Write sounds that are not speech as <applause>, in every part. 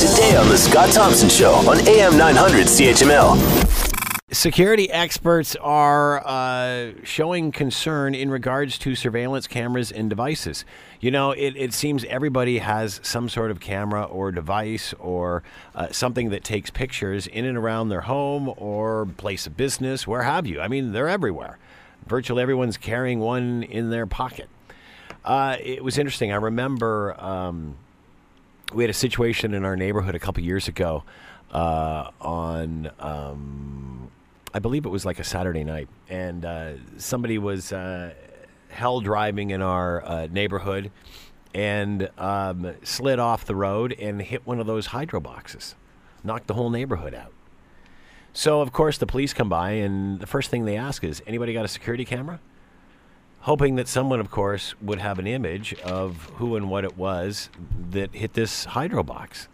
Today on The Scott Thompson Show on AM 900 CHML. Security experts are uh, showing concern in regards to surveillance cameras and devices. You know, it, it seems everybody has some sort of camera or device or uh, something that takes pictures in and around their home or place of business, where have you. I mean, they're everywhere. Virtually everyone's carrying one in their pocket. Uh, it was interesting. I remember um, we had a situation in our neighborhood a couple years ago uh, on. Um, I believe it was like a Saturday night, and uh, somebody was uh, hell driving in our uh, neighborhood and um, slid off the road and hit one of those hydro boxes, knocked the whole neighborhood out. So of course the police come by, and the first thing they ask is, "Anybody got a security camera?" Hoping that someone, of course, would have an image of who and what it was that hit this hydro box.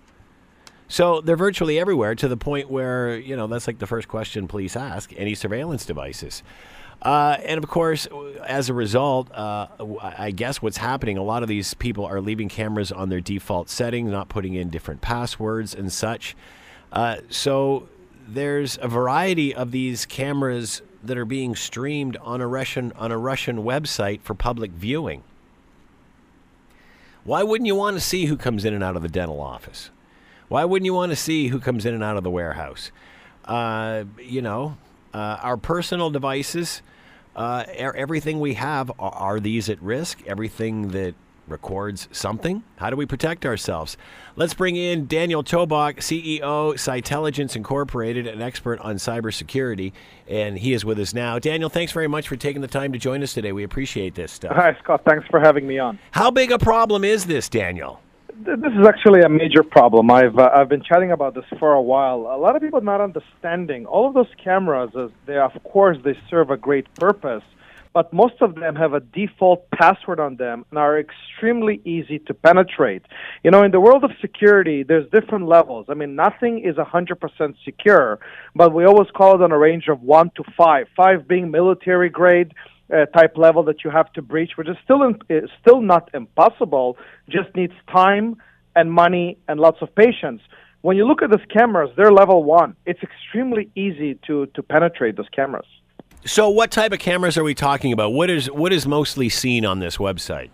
So they're virtually everywhere to the point where, you know, that's like the first question police ask any surveillance devices. Uh, and of course, as a result, uh, I guess what's happening, a lot of these people are leaving cameras on their default settings, not putting in different passwords and such. Uh, so there's a variety of these cameras that are being streamed on a Russian on a Russian website for public viewing. Why wouldn't you want to see who comes in and out of the dental office? Why wouldn't you want to see who comes in and out of the warehouse? Uh, you know, uh, our personal devices, uh, everything we have, are, are these at risk? Everything that records something? How do we protect ourselves? Let's bring in Daniel Tobok, CEO, Cytelligence Incorporated, an expert on cybersecurity, and he is with us now. Daniel, thanks very much for taking the time to join us today. We appreciate this stuff. Hi, Scott. Thanks for having me on. How big a problem is this, Daniel? this is actually a major problem. I've uh, I've been chatting about this for a while. A lot of people not understanding all of those cameras. They of course they serve a great purpose, but most of them have a default password on them and are extremely easy to penetrate. You know, in the world of security, there's different levels. I mean, nothing is 100% secure, but we always call it on a range of one to five. Five being military grade uh, type level that you have to breach, which is still in, still not impossible. Just needs time and money and lots of patience. When you look at these cameras, they're level one. It's extremely easy to to penetrate those cameras. So, what type of cameras are we talking about? What is what is mostly seen on this website?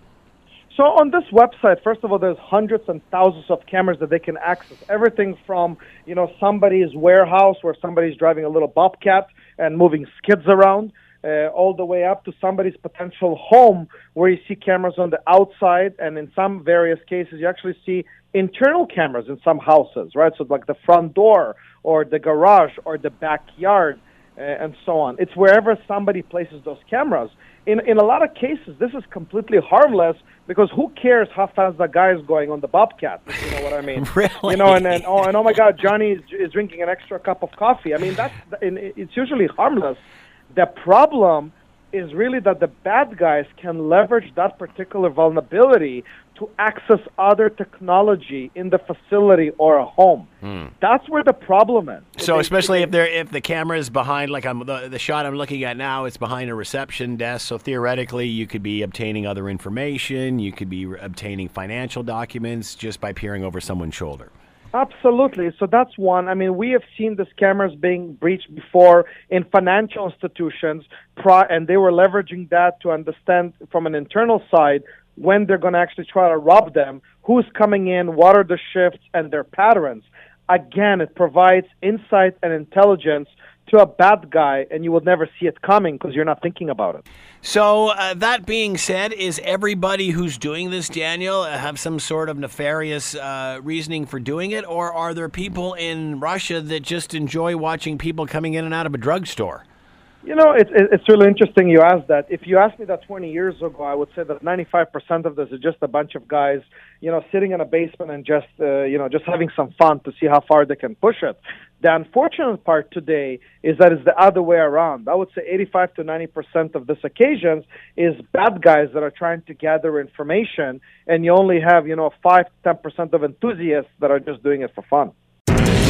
So on this website, first of all, there's hundreds and thousands of cameras that they can access. Everything from you know somebody's warehouse where somebody's driving a little bobcat and moving skids around uh, all the way up to somebody's potential home where you see cameras on the outside and in some various cases you actually see internal cameras in some houses right so like the front door or the garage or the backyard Uh, and so on. It's wherever somebody places those cameras. In in a lot of cases this is completely harmless because who cares how fast the guy is going on the bobcat you know what i mean. <laughs> Really? you know and then oh and oh my god johnny is, is drinking an extra cup of coffee. I mean that's it's usually harmless. The problem is really that the bad guys can leverage that particular vulnerability to access other technology in the facility or a home. Hmm. That's where the problem is. So, they, especially they, if they're if the camera is behind, like I'm the, the shot I'm looking at now, it's behind a reception desk. So theoretically, you could be obtaining other information. You could be obtaining financial documents just by peering over someone's shoulder. Absolutely. So that's one. I mean, we have seen the scammers being breached before in financial institutions, and they were leveraging that to understand from an internal side when they're going to actually try to rob them, who's coming in, what are the shifts, and their patterns. Again, it provides insight and intelligence to a bad guy and you will never see it coming because you're not thinking about it. So, uh, that being said, is everybody who's doing this, Daniel, uh, have some sort of nefarious uh, reasoning for doing it? Or are there people in Russia that just enjoy watching people coming in and out of a drugstore? You know, it's it's really interesting you asked that. If you asked me that 20 years ago, I would say that 95% of this is just a bunch of guys, you know, sitting in a basement and just, uh, you know, just having some fun to see how far they can push it. The unfortunate part today is that it's the other way around. I would say 85 to 90% of this occasions is bad guys that are trying to gather information, and you only have, you know, 5 to 10% of enthusiasts that are just doing it for fun.